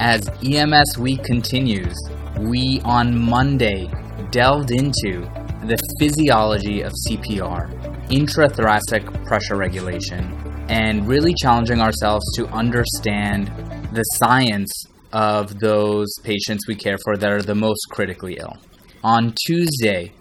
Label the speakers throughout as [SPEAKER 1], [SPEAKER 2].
[SPEAKER 1] As EMS Week continues, we on Monday delved into the physiology of CPR, intrathoracic pressure regulation, and really challenging ourselves to understand the science of those patients we care for that are the most critically ill. On Tuesday,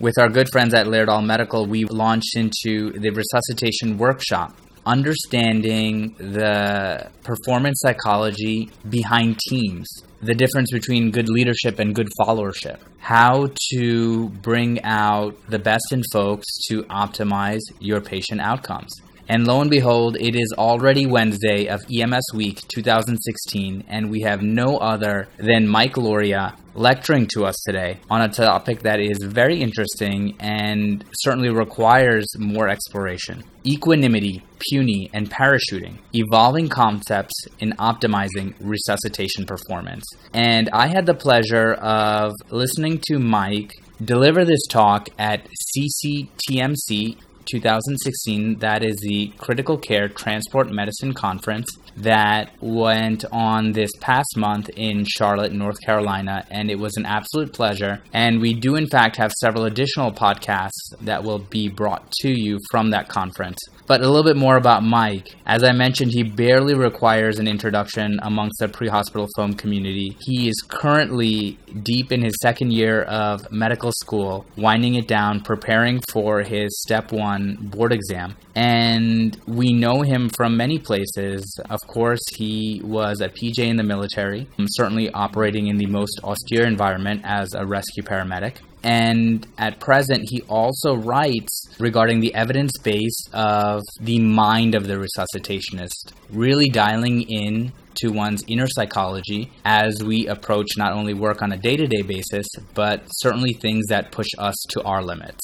[SPEAKER 1] with our good friends at Laerdal Medical, we launched into the resuscitation workshop understanding the performance psychology behind teams, the difference between good leadership and good followership, how to bring out the best in folks to optimize your patient outcomes. And lo and behold, it is already Wednesday of EMS Week 2016, and we have no other than Mike Lauria lecturing to us today on a topic that is very interesting and certainly requires more exploration. Equanimity, Puni, and parachuting, evolving concepts in optimizing resuscitation performance. And I had the pleasure of listening to Mike deliver this talk at CCTMC 2016. That is the Critical Care Transport Medicine Conference that went on this past month in Charlotte, North Carolina, and it was an absolute pleasure. And we do, in fact, have several additional podcasts that will be brought to you from that conference. But a little bit more about Mike. As I mentioned, he barely requires an introduction amongst the pre hospital foam community. He is currently deep in his second year of medical school, winding it down, preparing for his step one board exam. And we know him from many places. Of course, he was a PJ in the military, um, certainly operating in the most austere environment as a rescue paramedic. And at present, he also writes regarding the evidence base of the mind of the resuscitationist, really dialing in to one's inner psychology as we approach not only work on a day to day basis, but certainly things that push us to our limits.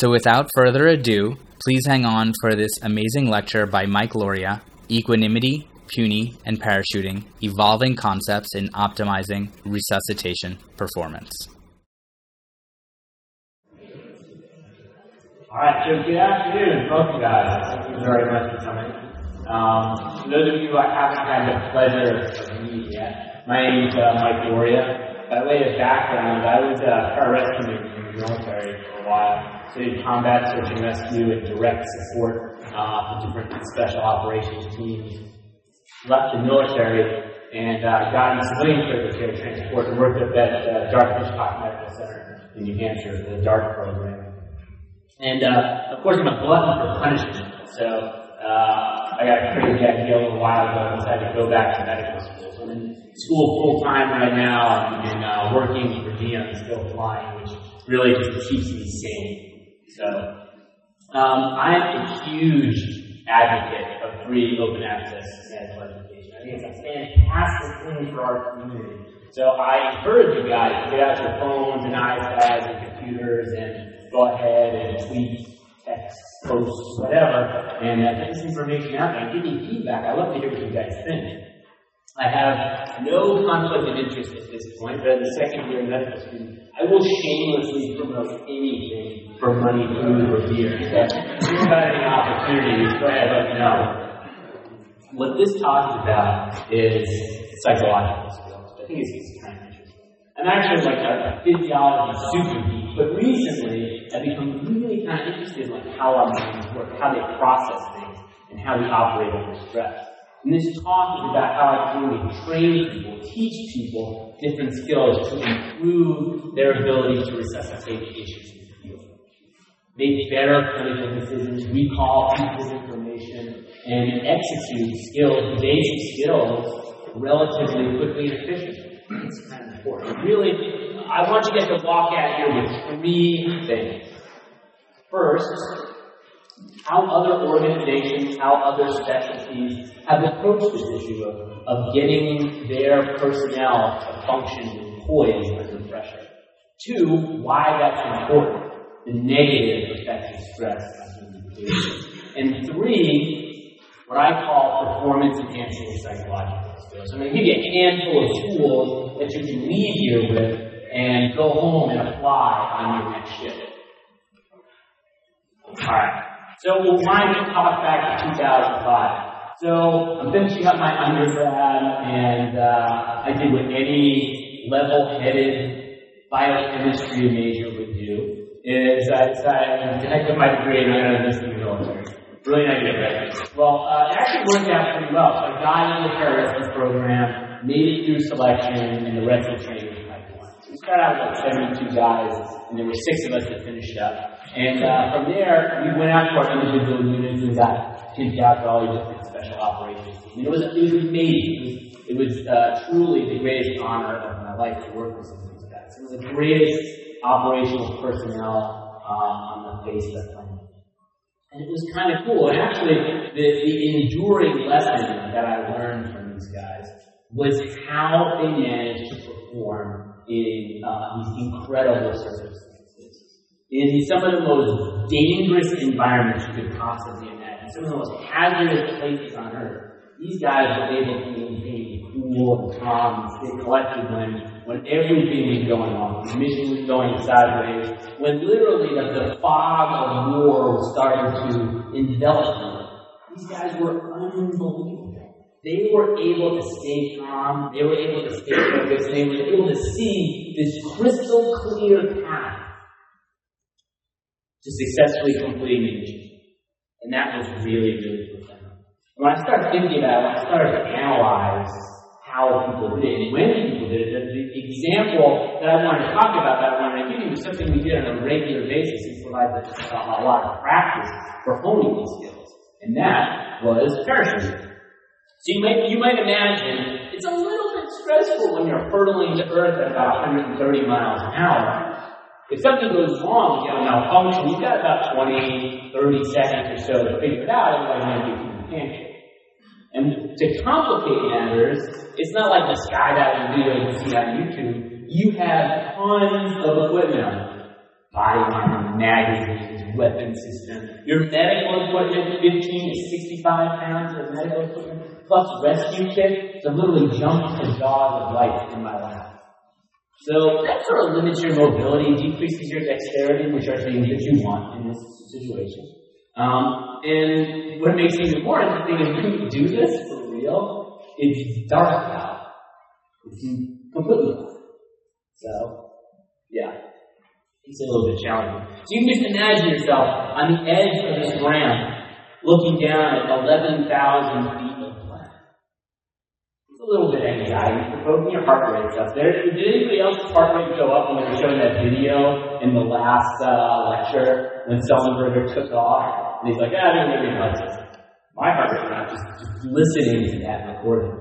[SPEAKER 1] So, without further ado, please hang on for this amazing lecture by Mike Lauria Equanimity, Puni, and Parachuting Evolving Concepts in Optimizing Resuscitation Performance.
[SPEAKER 2] All right, so good afternoon, both you guys. Thank you very much for coming. Um, for those of you I haven't had the pleasure of meeting yet, my name is uh, Mike Lauria. By way of background, I was a pararescue in the military for a while. So did combat search and rescue and direct support uh, for different special operations teams. Left the military and uh, got into civilian critical care transport and worked at uh, Dartmouth Hitchcock Medical Center in New Hampshire, the DART program. And uh, of course, I'm a glutton for punishment. So uh, I got a crazy idea a little while ago and decided to go back to medical school. So I'm in school full time right now and, uh, working for diem still flying, really just keeps me sane. So um, I'm a huge advocate of free open access medical education. I think it's a fantastic thing for our community. So I encourage you guys to get out your phones and iPads and computers and go ahead and tweet, text, post, whatever, and uh, get this information out there and give me feedback. I love to hear what you guys think. I have no conflict of interest at this point, but as a second year medical student, I will shamelessly promote anything for money, food, or beer. If you got any opportunities, go ahead, let me know. What this talk is about is psychological skills. I think it's kind of interesting. I'm actually like a physiology super geek, but recently I've become really kind of interested in like how our minds work, how they process things, and how we operate under stress. And this talk is about how I can really train people, teach people different skills to improve their ability to resuscitate patients in the field. Make better clinical decisions, recall people's information, and execute skills, basic skills, relatively quickly and efficiently. It's kind of important. Really, I want you guys to walk out here with three things. First, how other organizations, how other specialties have approached this issue of, of getting their personnel to function and poise under pressure. Two, why that's important, the negative effects of stress. And three, what I call performance enhancing psychological skills. I'm going to give you a handful of tools that you can leave here with and go home and apply on your next shift. Alright. So we'll wind the talk back to 2005. So I'm finishing up my undergrad, and uh, I did what any level-headed biochemistry major would do. Is I decided to heck with my degree and I'm going to in the military. Really not good, right? Well, uh, it actually worked out pretty well. So I got into the pararescue program, made it through selection, and the rest the training was started out like 72 guys, and there were six of us that finished up. And uh, from there, we went out to our individual units and got picked out to all these different special operations. And it was, it was amazing. It was, it was uh, truly the greatest honor of my life to work with some of these guys. Some of the greatest operational personnel uh, on the face of the planet. And it was kind of cool. And actually, the, the enduring lesson that I learned from these guys was how they managed to perform in uh, these incredible circumstances. In some of the most dangerous environments you could possibly imagine, some of the most hazardous places on earth, these guys were able to maintain cool calm stay collected when, when everything was going on. The mission was going sideways. When literally the, the fog of war was starting to envelop them. These guys were unbelievable. They were able to stay calm. They were able to stay focused. They were able to see this crystal clear path to successfully completing the mission. And that was really, really profound. When I started thinking about it, when I started to analyze how people did it when people did it, the, example that I wanted to talk about, that I wanted to give you, was something we did on a regular basis and provided a lot of practice for honing these skills. And that was parachuting. So you might, you might imagine it's a little bit stressful when you're hurtling to earth at about 130 miles an hour. If something goes wrong, you a malfunction, you've got about 20, 30 seconds or so to figure it out, otherwise you're going to human pancake. And to complicate matters, it's not like the skydiving video you see on YouTube. You have tons of equipment. Body armor, magazines, weapon system. Your medical equipment, 15 to 65 pounds of medical equipment, plus rescue kit to literally jump to jaws of life in my lap. So that sort of limits your mobility, decreases your dexterity, which are things that you want in this situation. Um, and what makes it even more interesting is when you do this for real, it's dark out. It's completely dark. So, yeah. It's a little bit challenging. So you can just imagine yourself on the edge of this ramp, looking down at 11,000 feet of planet. It's a little bit anxiety provoking. Your heart rate's up there. Did anybody else's heart rate go up when they were showing that video in the last uh, lecture when Sullenberger took off? And he's like, I don't really know. My heart rate went up just, just listening to that recording.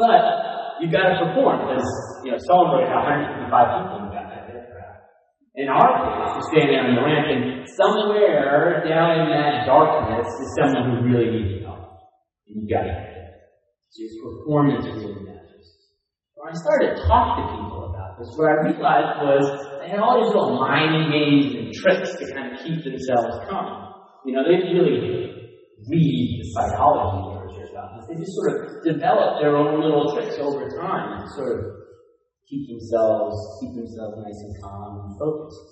[SPEAKER 2] But you've got to perform because you know Sullenberger had 155 people in that. In our case, we're standing on the ramp, and somewhere down in that darkness is someone who really needs help. And you got to it. So his performance really matters. When I started to talk to people about this, what I realized was they had all these little mind games and tricks to kind of keep themselves calm. You know, they didn't really read the psychology literature about this. They just sort of developed their own little tricks over time to sort of keep themselves, keep themselves nice and calm and focused.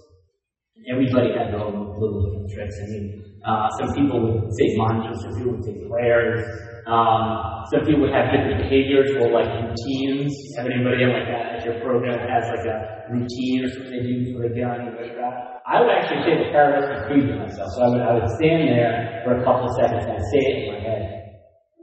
[SPEAKER 2] And everybody had their own little different tricks. I mean, uh, some people would say mantras, some people would say prayers, um, some people would have different behaviors or like routines. Have anybody like that at your program has like a routine or something they do before they get on your aircraft? I would actually take the pararescue food to myself. So I would, I would stand there for a couple seconds and I'd say it in my head.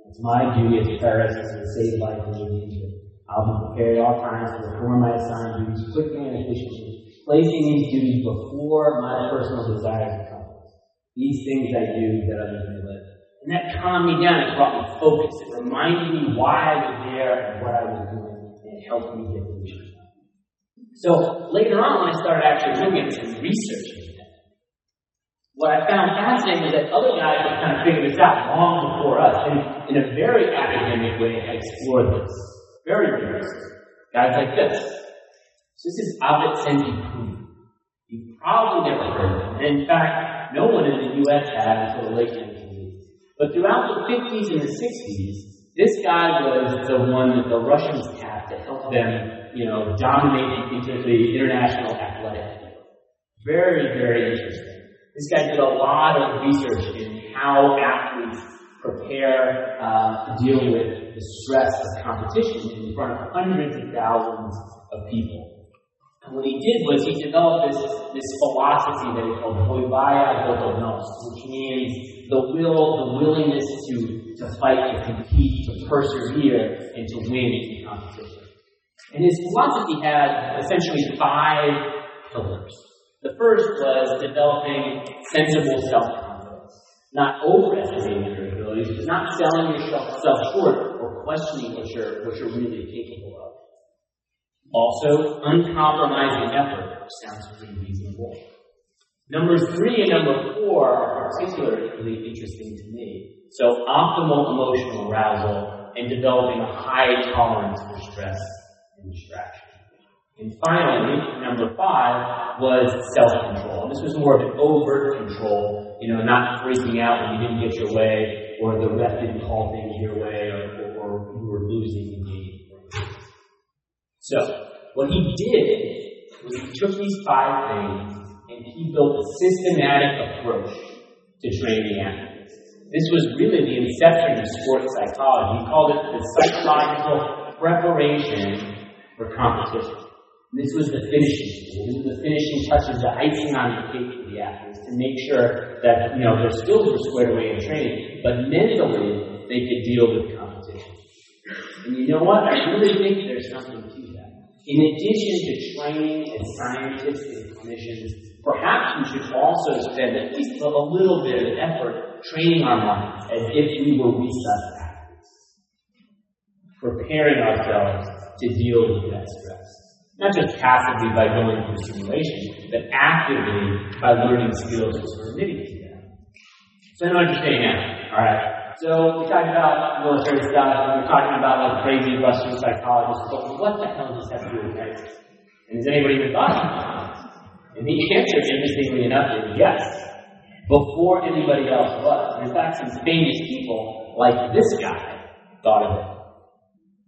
[SPEAKER 2] It's my duty as a pararescue to save life you need to. I'll be prepared at all times to perform my assigned duties quickly and efficiently, placing these duties before my personal desires and comforts. These things I do that others may. And that calmed me down. It brought me focus. It reminded me why I was there and what I was doing, and it helped me get the mission. So later on, when I started actually doing at some researching it, what I found fascinating was that other guys had kind of figured this out long before us, and in a very academic way, had explored this. Very rigorous. Guys like this. So this is Abid Sendi Puri. You've probably never heard of him. And in fact, no one in the U.S. had until the late 1980s. But throughout the 50s and the 60s, this guy was the one that the Russians tapped to help them, you know, dominate the international athletic field. Very, very interesting. This guy did a lot of research in how athletes prepare uh, to deal with the stress of competition in front of hundreds of thousands of people. And what he did was he developed this, this philosophy that he called voivaya votonos, which means the will, the willingness to, to fight, to compete, to persevere, and to win in competition. And his philosophy had essentially five pillars. The first was developing sensible self-confidence, not overestimating your abilities, not selling yourself short or questioning what you're, what you're really capable of. Also, uncompromising effort, sounds pretty reasonable. Number three and number four are particularly interesting to me. So, optimal emotional arousal and developing a high tolerance for stress and distraction. And finally, number five was self-control. This was more of an overt control, you know, not freaking out when you didn't get your way, or the ref didn't call things your way, or, or you were losing. So, what he did was he took these five things and he built a systematic approach to training athletes. This was really the inception of sports psychology. He called it the psychological preparation for competition. This was the finishing. This was the finishing touches, the icing on the cake for the athletes to make sure that you know their skills were squared away in training, but mentally they could deal with competition. And you know what? I really think there's something in addition to training as scientists and clinicians, perhaps we should also spend at least a little bit of effort training our minds as if we were research athletes, preparing ourselves to deal with that stress. Not just passively by going through simulation, but actively by learning skills that. So know what you're saying now. All right. So we talked about military stuff, and we're talking about like crazy Western psychologists, but what the hell does that do with medicine? And has anybody even thought about it? And the answer, interestingly enough, is yes. Before anybody else was. In fact, some famous people, like this guy, thought of it.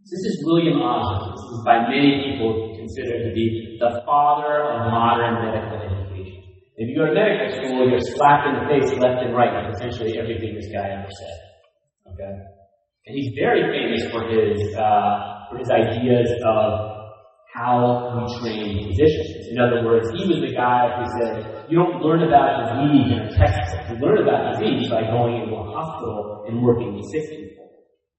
[SPEAKER 2] This is William Osler. This is by many people considered to be the father of modern medical education. If you go to medical school, you're slapped in the face left and right with essentially everything this guy ever said. Okay? And he's very famous for his, uh, for his ideas of how we train physicians. In other words, he was the guy who said, you don't learn about disease in a textbook. You learn about disease by going into a hospital and working with sick people.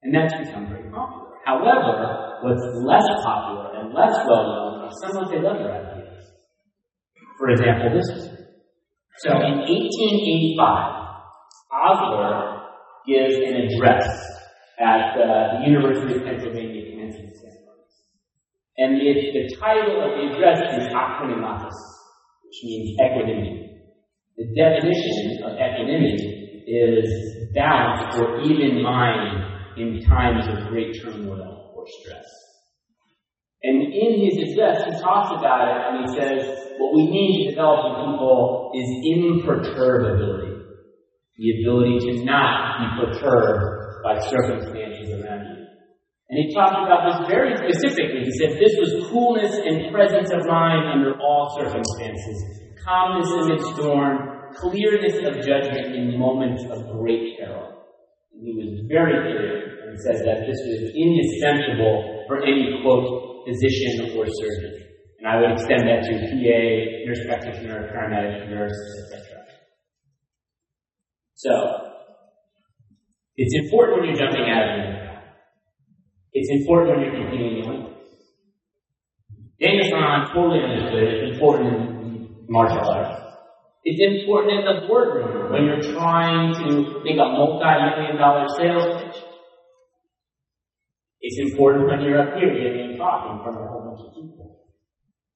[SPEAKER 2] And that's become very popular. However, what's less popular and less well known are some of his other ideas. For example, this one. So in 1885, Osler gives an address at uh, the University of Pennsylvania Commencement Ceremony. And the, the title of the address is Aequanimitas, which means equanimity. The definition of equanimity is balance or even mind in times of great turmoil or stress. And in his address, he talks about it and he says, what we need to develop in people is imperturbability the ability to not be perturbed by circumstances around you. And he talked about this very specifically. He said this was coolness and presence of mind under all circumstances, calmness amid storm, clearness of judgment in moments of great peril. And he was very clear and said that this was indispensable for any, quote, physician or surgeon. And I would extend that to PA, nurse practitioner, paramedic, nurse, etc. So, it's important when you're jumping out of aircraft. It's important when you're competing in Olympics. Genghis Khan totally understood it's important in martial arts. It's important in the boardroom when you're trying to make a multi-million dollar sales pitch. It's important when you're up here giving a talk in front of a whole bunch of people.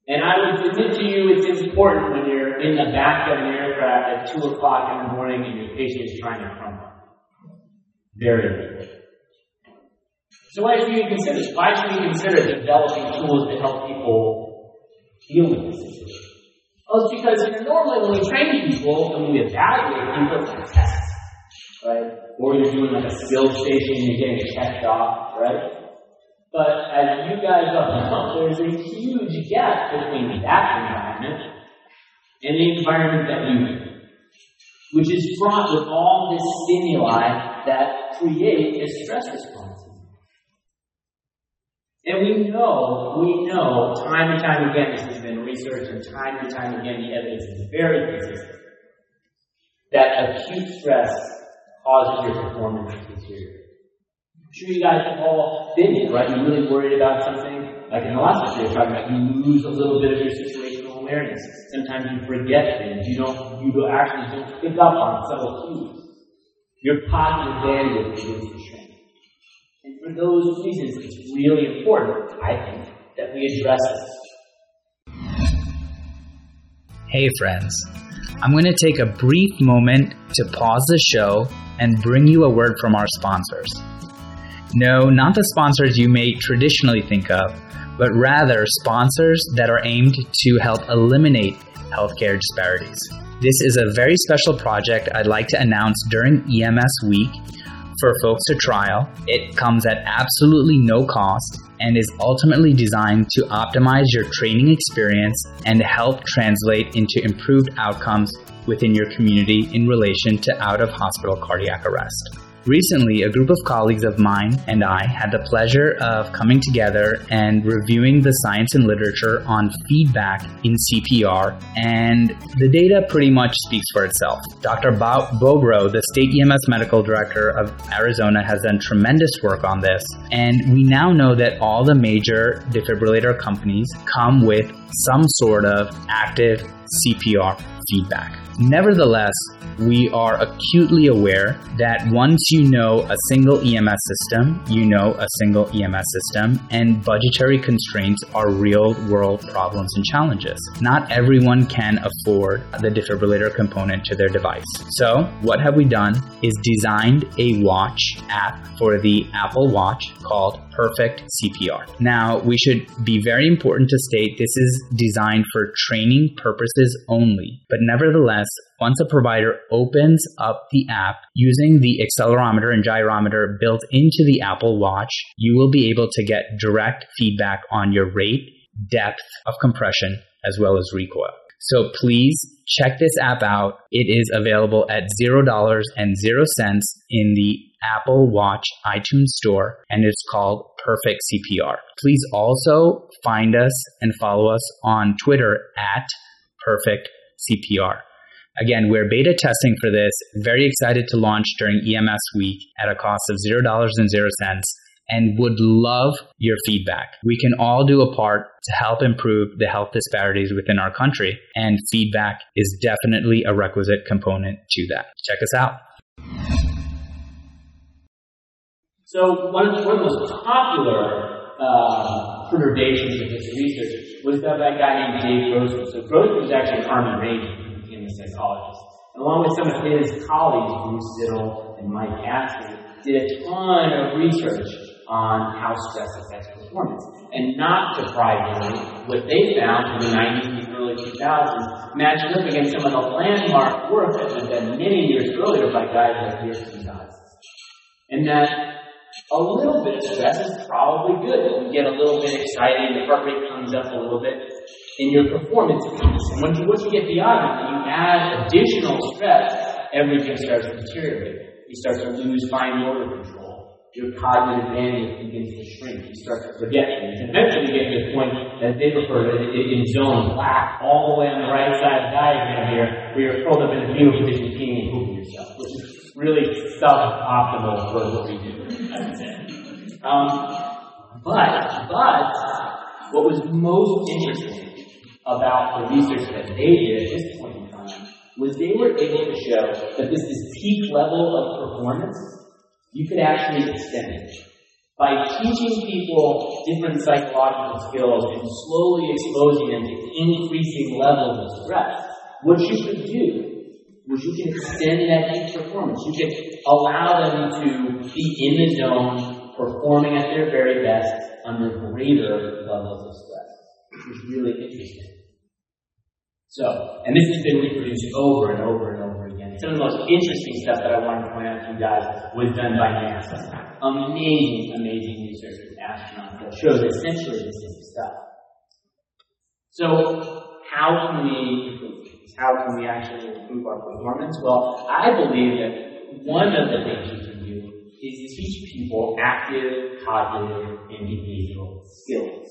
[SPEAKER 2] And I would submit to you it's important when you're in the back of an aircraft at 2 o'clock in the morning and your patient is trying to crumble. Very important. So why should we consider Why should we consider developing tools to help people deal with this situation? Well, it's because you normally when we train people and we evaluate people, it's like tests, right? Or you're doing like a skill station and you're getting checked off, right? But as you guys all know, there's a huge gap between that environment and the environment that you live in, which is fraught with all this stimuli that create a stress response. And we know, we know, time and time again, this has been researched, and time and time again, the evidence is very consistent, that acute stress causes your performance to deteriorate. I'm sure you guys have all been there, right? You're really worried about something. Like in the last lecture, you're talking about you lose a little bit of your situational awareness. Sometimes you forget things. You don't, you actually don't pick up on subtle cues. Your cognitive bandwidth begins to shrink. And for those reasons, it's really important, I think, that we address this.
[SPEAKER 1] Hey, friends. I'm going to take a brief moment to pause the show and bring you a word from our sponsors. No, not the sponsors you may traditionally think of, but rather sponsors that are aimed to help eliminate healthcare disparities. This is a very special project I'd like to announce during EMS week for folks to trial. It comes at absolutely no cost and is ultimately designed to optimize your training experience and help translate into improved outcomes within your community in relation to out of hospital cardiac arrest. Recently, a group of colleagues of mine and I had the pleasure of coming together and reviewing the science and literature on feedback in CPR, and the data pretty much speaks for itself. Dr. Bo- Bobrow, the state EMS medical director of Arizona, has done tremendous work on this, and we now know that all the major defibrillator companies come with some sort of active CPR feedback. Nevertheless, we are acutely aware that once you know a single EMS system, you know a single EMS system, and budgetary constraints are real world problems and challenges. Not everyone can afford the defibrillator component to their device. So, what have we done is designed a watch app for the Apple Watch called Perfect CPR. Now, we should be very important to state this is designed for training purposes only, but nevertheless, once a provider opens up the app using the accelerometer and gyrometer built into the Apple Watch, you will be able to get direct feedback on your rate, depth of compression, as well as recoil. So please check this app out. It is available at $0 and 0 cents in the Apple Watch iTunes Store and it's called Perfect CPR. Please also find us and follow us on Twitter at Perfect CPR. Again, we're beta testing for this. Very excited to launch during EMS week at a cost of $0 and 0 cents and would love your feedback. We can all do a part to help improve the health disparities within our country, and feedback is definitely a requisite component to that. Check us out.
[SPEAKER 2] So one of the, one of the most popular uh, perturbations of this research was by a guy named Dave Grossman. So Grossman was actually an Army Ranger psychologist. And along with some of his colleagues, Bruce Siddle and Mike Asken, did a ton of research on how stress affects performance. And not surprisingly, what they found in the 90s and early 2000s matched up against some of the landmark work that was done many years earlier by guys like Kirsten And that a little bit of stress is probably good. You get a little bit excited, the heart rate comes up a little bit, and your performance. And once you, once you get beyond it, you add additional stress, everything starts to deteriorate. You start to lose fine motor control. Your cognitive bandwidth begins to shrink. You start to forget things. Eventually you get to the point, that they refer to in zone black, all the way on the right side of the diagram here, where you're pulled up in a fetal position peeing and pooping yourself, which is really suboptimal for what we do. Um, but, but, what was most interesting about the research that they did at this point in time was they were able to show that this, this peak level of performance, you could actually extend it. By teaching people different psychological skills and slowly exposing them to increasing levels of stress, what you could do was you can extend that peak performance. You can allow them to be in the zone performing at their very best under greater levels of stress, which is really interesting. So, and this has been reproduced over and over and over again. Some of the most interesting stuff that I wanted to point out to you guys was done by NASA. Amazing, amazing research with astronauts that shows essentially the same stuff. So, how can we improve How can we actually improve our performance? Well, I believe that one of the things you can do is teach people active, cognitive, and behavioral skills.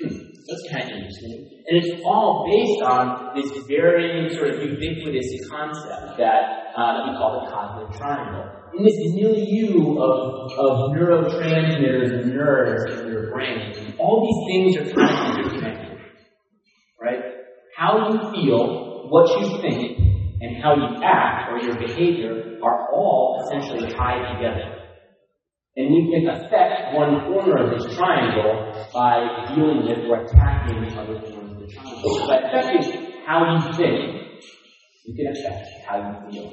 [SPEAKER 2] Hmm, that's kind of interesting. And it's all based on this very sort of ubiquitous concept that, uh, we call the cognitive triangle. In this milieu of, of neurotransmitters and nerves in your brain, all these things are trying to interconnected. Right? How you feel, what you think, and how you act or your behavior are all essentially tied together. And we can affect one corner of this triangle by dealing with or attacking the other corners of the triangle. By affecting how you think, you can affect how you feel.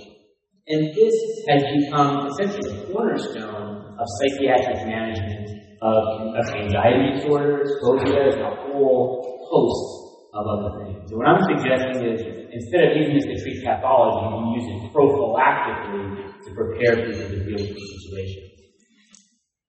[SPEAKER 2] And this has become essentially a cornerstone of psychiatric management of, of anxiety disorders, phobias, and a whole host of other things. So what I'm suggesting is instead of using this to treat pathology, you use it prophylactically to prepare people to deal with the situation.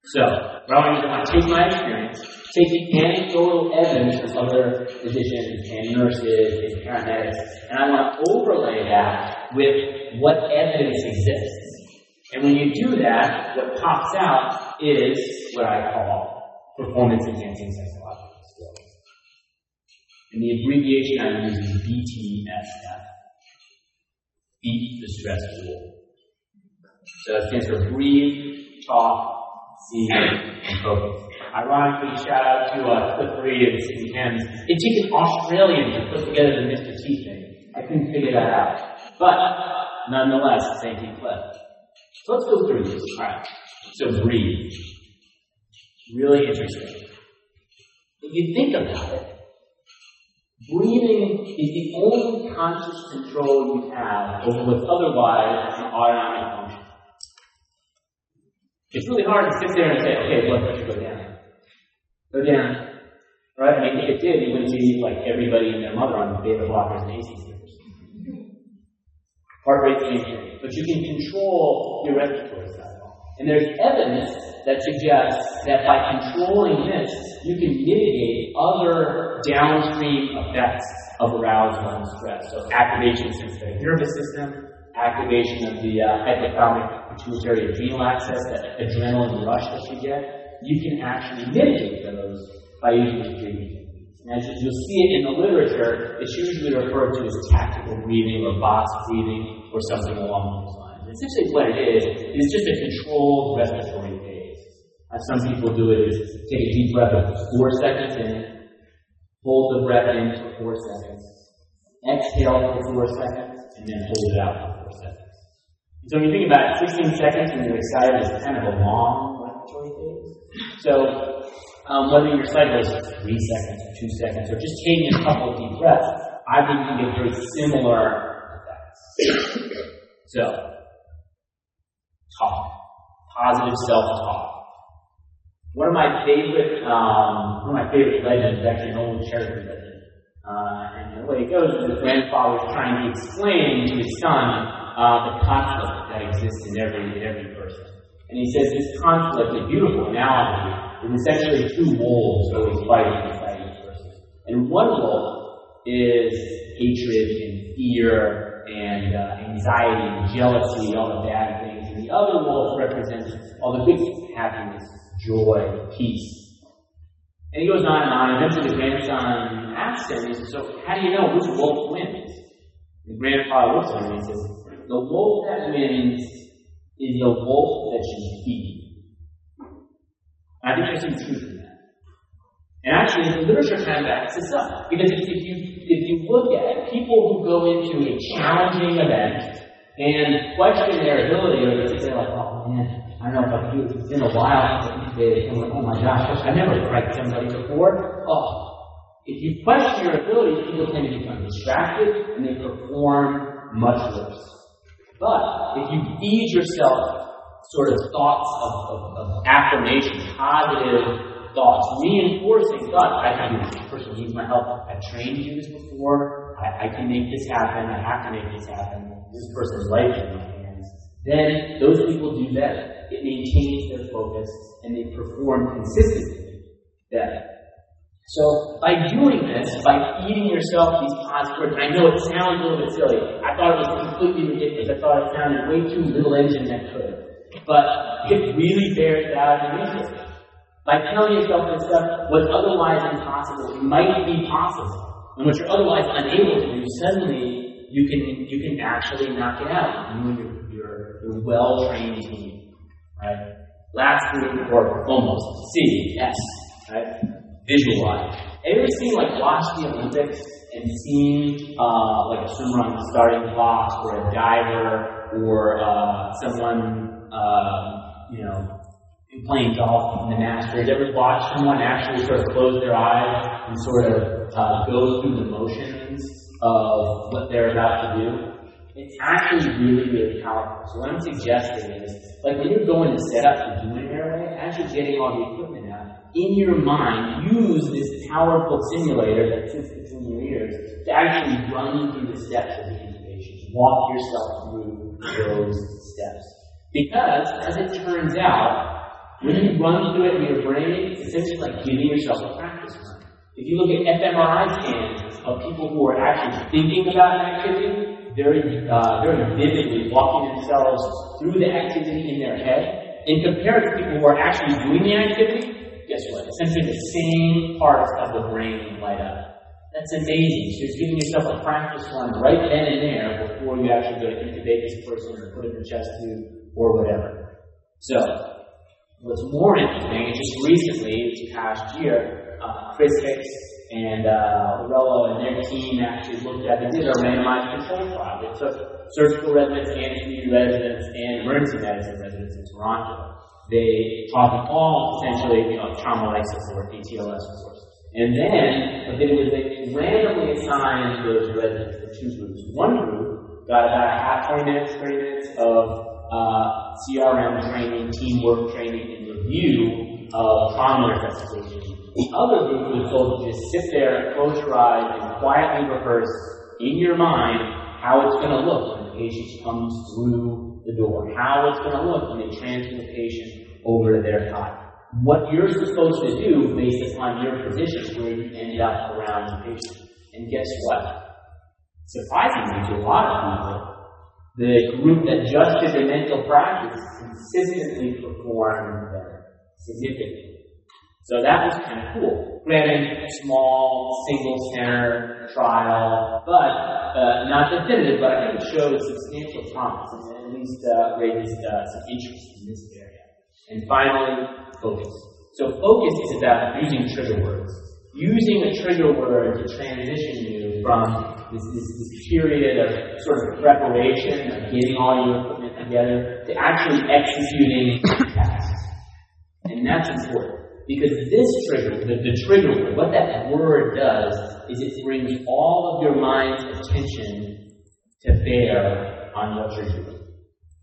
[SPEAKER 2] So, what I want to do is I want to take my experience, take the anecdotal evidence from other physicians and nurses and paramedics, and I want to overlay that with what evidence exists. And when you do that, what pops out is what I call performance enhancing psychological skills. And the abbreviation I use is BTSF. Beat the stress rule. So it stands for breathe, talk, Ironically, shout out to uh, Cliff Reid and Sydney HEMS. It took an Australian to put together the Mr. T thing. I couldn't figure that out. But, nonetheless, thank you, Cliff. So let's go through this. Alright. So breathe. Really interesting. If you think about it, breathing is the only conscious control you have over what's otherwise an function. It's really hard to sit there and say, okay, blood pressure go down. Go down. Right? I mean, if it did, you wouldn't see like everybody and their mother on beta blockers and AC. Heart rate changing. But you can control your respiratory cycle. And there's evidence that suggests that by controlling this, you can mitigate other downstream effects of arousal and stress. So activation of the nervous system, activation of the uh, hypothalamic pituitary adrenal axis, that adrenaline rush that you get, you can actually mitigate those by using breathing. And as you'll see it in the literature, it's usually referred to as tactical breathing or box breathing or something along those lines. Essentially what it is, is just a controlled respiratory phase. As some people do it is take a deep breath of four seconds in, hold the breath in for four seconds, exhale for four seconds, and then hold it out seconds. So when you think about it, 16 seconds when you're excited is kind of a long respiratory phase. So um, whether your cycle is three seconds or two seconds or just taking a couple of deep breaths, I think you get very similar effects. So, talk. Positive self-talk. One of my favorite, um, one of my favorite legends is actually an old Cherokee legend. Uh, and the way it goes is the grandfather is trying to explain to his son uh, the conflict that exists in every in every person. And he says this conflict, a beautiful analogy, is essentially two wolves always fighting inside each person. And one wolf is hatred and fear and uh, anxiety and jealousy, all the bad things. And the other wolf represents all the good things, happiness, joy, peace. And he goes on and on. Eventually, the grandson asks him, he says, So, how do you know which wolf wins? The grandfather looks at him and he says, The wolf that wins is the wolf that you feed. I think there's some truth in that. And actually, the literature kind of backs this up. Because if you, if you look at people who go into a challenging event and question their ability, or they say, like, oh man, I don't know if I do it. It's been a while they like, oh my gosh, I never tried somebody before. Oh. If you question your ability, people tend to become distracted and they perform much worse. But if you feed yourself sort of thoughts of, of, of affirmation, positive thoughts, reinforcing thoughts. I can do this. This person needs my help. I've trained do this before. I, I can make this happen. I have to make this happen. This person's life in my hands. Then those people do better. It maintains their focus and they perform consistently better. So by doing this, by feeding yourself these positive words, I know it sounds a little bit silly. I thought it was completely ridiculous. I thought it sounded way too little engine that could. But it really bears out in research. By telling yourself this stuff, what's otherwise impossible might be possible. And what you're otherwise unable to do, suddenly you can you can actually knock it out. You and your, your, your well-trained team. Right? Last group, or almost. C, S. Right? Visualize. Ever seen like watch the Olympics and seen uh, like a swimmer on the starting block or a diver or uh, someone uh, you know playing golf in the Masters? Ever watch someone actually sort of close their eyes and sort of uh, go through the motions of what they're about to do? It's actually really, really powerful. So what I'm suggesting is, like when you're going to set up to do an airway, you're getting all the equipment in your mind, use this powerful simulator that sits between your ears to actually run you through the steps of the intubation. Walk yourself through those steps. Because, as it turns out, when you run through it in your brain, it's essentially like giving yourself a practice run. If you look at fMRI scans of people who are actually thinking about an activity, very, uh, very vividly walking themselves through the activity in their head, and compare it to people who are actually doing the activity, what? Essentially the same parts of the brain light up. That's amazing. So you're giving yourself a practice run right then and there before you actually go to intubate this person or put it in the chest tube or whatever. So, what's more interesting is just recently, this past year, uh, Chris Hicks and uh, and their team actually looked at, they did a randomized control trial. They took surgical residents, and anesthesia residents, and emergency medicine residents in Toronto. They taught them all essentially, you know, trauma life support, ATLS support. And then what they they randomly assigned those residents to two groups. One group got about half 20 minutes, 30 minutes of uh, CRM training, teamwork training, and review of trauma resuscitation. The other group was told to just sit there, close your eyes, and quietly rehearse in your mind how it's going to look when the patient comes through the door, how it's going to look when they transfer the patient over to their cot. What you're supposed to do based upon your position where you end up around the patient. And guess what? Surprisingly to a lot of people, the group that just did the mental practice consistently performed better, significantly. So that was kind of cool. Granted, small, single center trial, but uh, not definitive, but I think it showed substantial promise and at least uh, raised uh, some interest in this area. And finally, focus. So focus is about using trigger words. Using a trigger word to transition you from this, this, this period of sort of preparation, of getting all your equipment together, to actually executing tasks. And that's important. Because this trigger, the, the trigger word, what that word does is it brings all of your mind's attention to bear on what you're doing.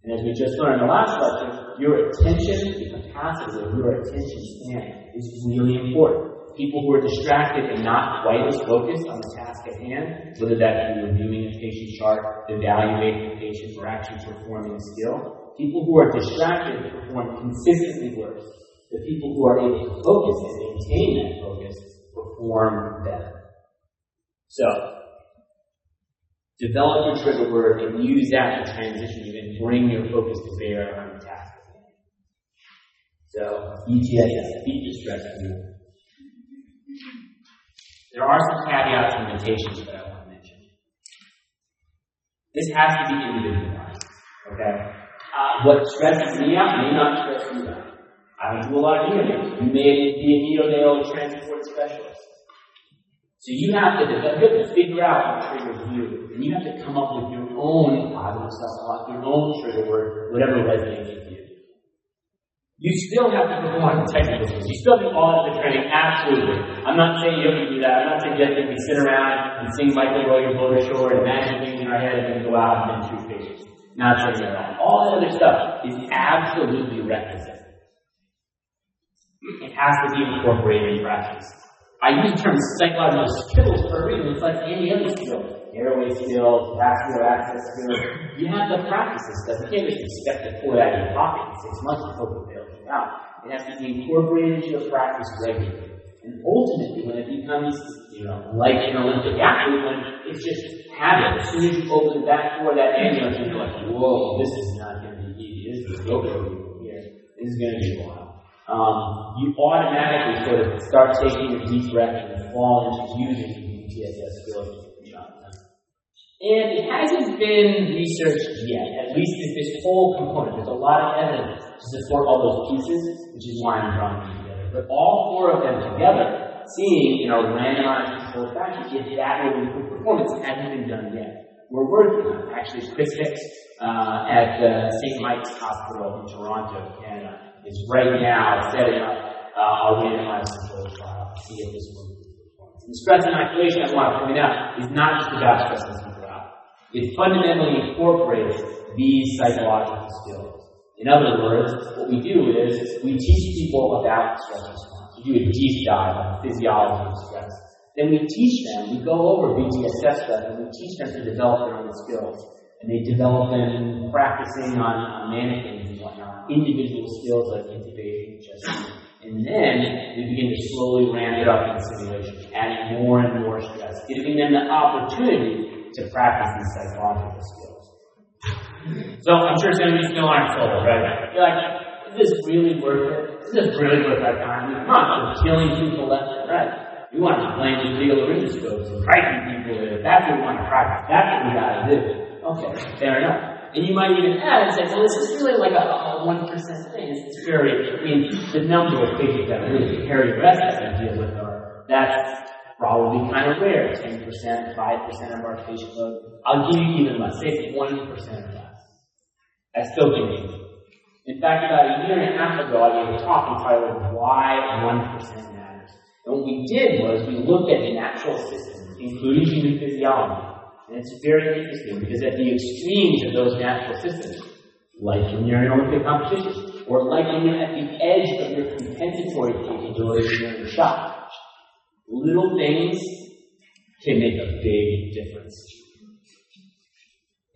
[SPEAKER 2] And as we just learned in the last lecture, your attention, the capacity of your attention span is really important. People who are distracted and not quite as focused on the task at hand, whether that be reviewing a patient chart, evaluating the patient, or actually performing a skill, people who are distracted perform consistently worse. The people who are able to focus and maintain that focus perform better. So, develop your trigger word and use that to transition you and bring your focus to bear on the task. So ETS, heat distress view. There are some caveats and limitations that I want to mention. This has to be individualized. Okay? Uh, what stresses me out may not stress you out. I do a lot of neonates. You may be a neonatal transport specialist. So you have to you have to figure out what triggers you, and you have to come up with your own positive self-talk, your own trigger word, whatever resonates with you. You still have to perform the technical skills. You still have do all of the training, absolutely. I'm not saying you have to do that. I'm not suggesting we sit around and sing Michael Roy Blow Shore and imagine things in our head and then go out and then treat patients. Not saying that. All that other stuff is absolutely requisite. It has to be incorporated in practice. I use the term psychological skills for a reason. It's like any other skill airway skills, vascular access skills. You have to practice this stuff. You can't just expect to pull it out of your pocket in six months and hope it bails you out. It has to be incorporated into your practice regularly. And ultimately, when it becomes, you know, like an Olympic athlete, when it's just habit. As soon as you open back door that ambulance, you're like, whoa, this is not going to be easy. This is go here. This is going to be. Um, you automatically sort of start taking a deep breath and fall into using BTSS skills. And it hasn't been researched yet, at least this whole component. There's a lot of evidence to support all those pieces, which is why I'm drawing them together. But all four of them together, seeing, you know, randomized controlled fashion, if that will improve performance, hasn't been done yet. We're working on it. Actually, Chris Hicks uh, at uh, St. Mike's Hospital in Toronto, Canada, is right now setting up uh, a randomized controlled trial to see if this will And stress inoculation, I want to point out, is not just about stressing people out. It fundamentally incorporates these psychological skills. In other words, what we do is we teach people about stress response. We do a deep dive on the physiology of stress. Then we teach them, we go over BTSS stuff, and we teach them to develop their own skills. And they develop them practicing on, on mannequins and individual skills like intubation, and chest and then we begin to slowly ramp it up in simulation, adding more and more stress, giving them the opportunity to practice these psychological skills. So I'm sure some of you still aren't sold, right? You're like, is this really worth it? Is this really worth our time? We're not killing people left and right. We want to blame the legal laryngoscopes and frightening people. That's what we want to practice. That's what we got to do. Okay, fair enough. And you might even add and say, well, this is really like a, a 1% thing. It's very, I mean, the number of patients that really carry the rest that we deal with are, that's probably kind of rare. 10%, 5% of our patient load. I'll give you even less. Say it's 1% or less. That's still good In fact, about a year and a half ago, I gave a talk entitled Why 1% Matters. And what we did was we looked at natural systems, including human physiology, and it's very interesting because at the extremes of those natural systems, like when you're in Olympic competition, or like when you're at the edge of your compensatory capability when you're in little things can make a big difference.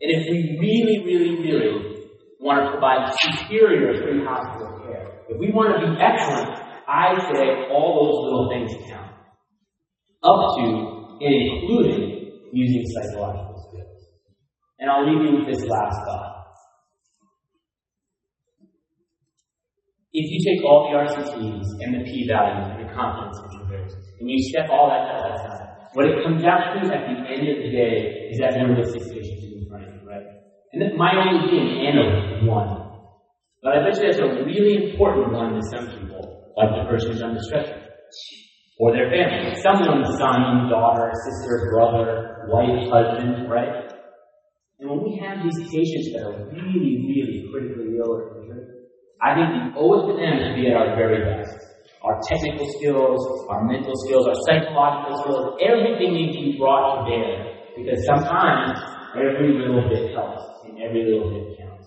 [SPEAKER 2] And if we really, really, really want to provide superior pre-hospital care, if we want to be excellent, I say all those little things count. Up to and including using psychological skills. And I'll leave you with this last thought. If you take all the RCTs and the p-values and the confidence intervals, and you step all that to the side, what it comes down to at the end of the day is that realistic patient in front of you, right? And that might only be an of one. But I bet you that's a really important one to some people, like the person who's under stress or their family. Someone's son, daughter, sister, brother, wife, husband, right? And when we have these patients that are really, really critically ill or injured, I think we owe it to them to be at our very best. Our technical skills, our mental skills, our psychological skills, everything needs to be brought to bear. Because sometimes every little bit helps and every little bit counts.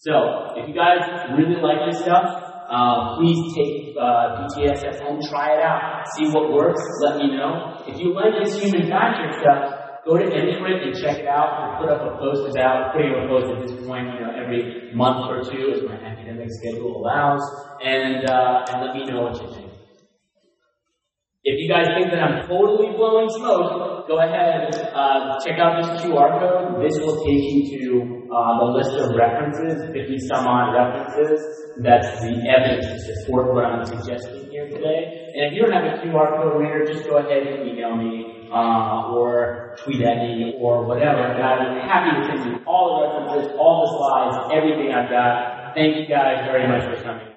[SPEAKER 2] So, if you guys really like this stuff, uh, please take uh, BTSS home, try it out, see what works, let me know. If you like this human factor stuff, go to Intuit and check it out. we put up a post about, putting up a post at this point, you know, every month or two as my academic schedule allows, and, uh, and let me know what you think. If you guys think that I'm totally blowing smoke, go ahead, uh, check out this QR code. This will take you to uh, the list of references, 50 some odd references. That's the evidence to support what I'm suggesting here today. And if you don't have a QR code reader, just go ahead and email me uh, or tweet at me or whatever. And I'm happy to send you all the references, all the slides, everything I've got. Thank you guys very much for coming.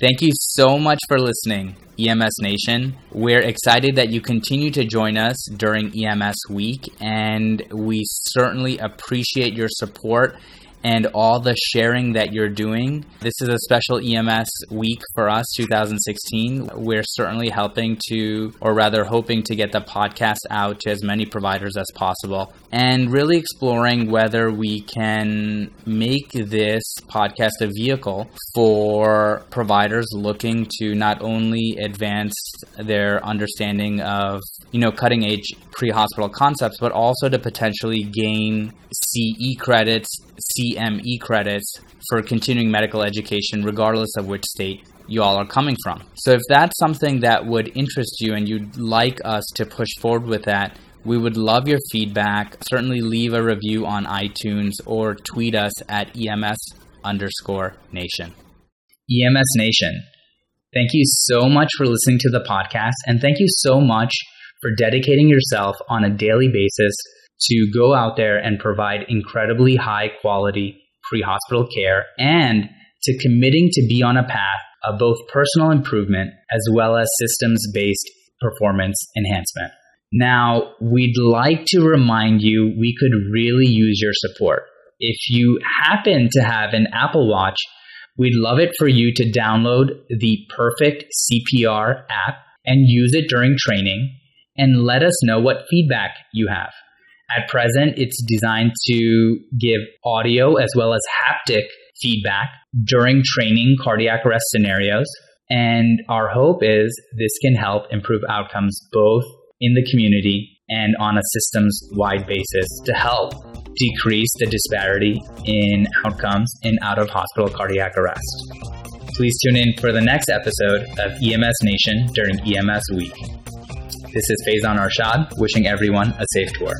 [SPEAKER 1] Thank you so much for listening. EMS Nation. We're excited that you continue to join us during EMS week, and we certainly appreciate your support and all the sharing that you're doing. This is a special EMS week for us, 2016. We're certainly helping to, or rather hoping to get the podcast out to as many providers as possible and really exploring whether we can make this podcast a vehicle for providers looking to not only advance their understanding of, you know, cutting edge pre-hospital concepts, but also to potentially gain CE credits CME credits for continuing medical education, regardless of which state you all are coming from. So, if that's something that would interest you and you'd like us to push forward with that, we would love your feedback. Certainly leave a review on iTunes or tweet us at EMS underscore nation. EMS Nation, thank you so much for listening to the podcast and thank you so much for dedicating yourself on a daily basis to go out there and provide incredibly high quality pre hospital care and to committing to be on a path of both personal improvement as well as systems based performance enhancement. Now, we'd like to remind you we could really use your support. If you happen to have an Apple Watch, we'd love it for you to download the Perfect CPR app and use it during training and let us know what feedback you have. At present, it's designed to give audio as well as haptic feedback during training cardiac arrest scenarios. And our hope is this can help improve outcomes both in the community and on a systems wide basis to help decrease the disparity in outcomes in out of hospital cardiac arrest. Please tune in for the next episode of EMS Nation during EMS Week. This is Faizan Arshad wishing everyone a safe tour.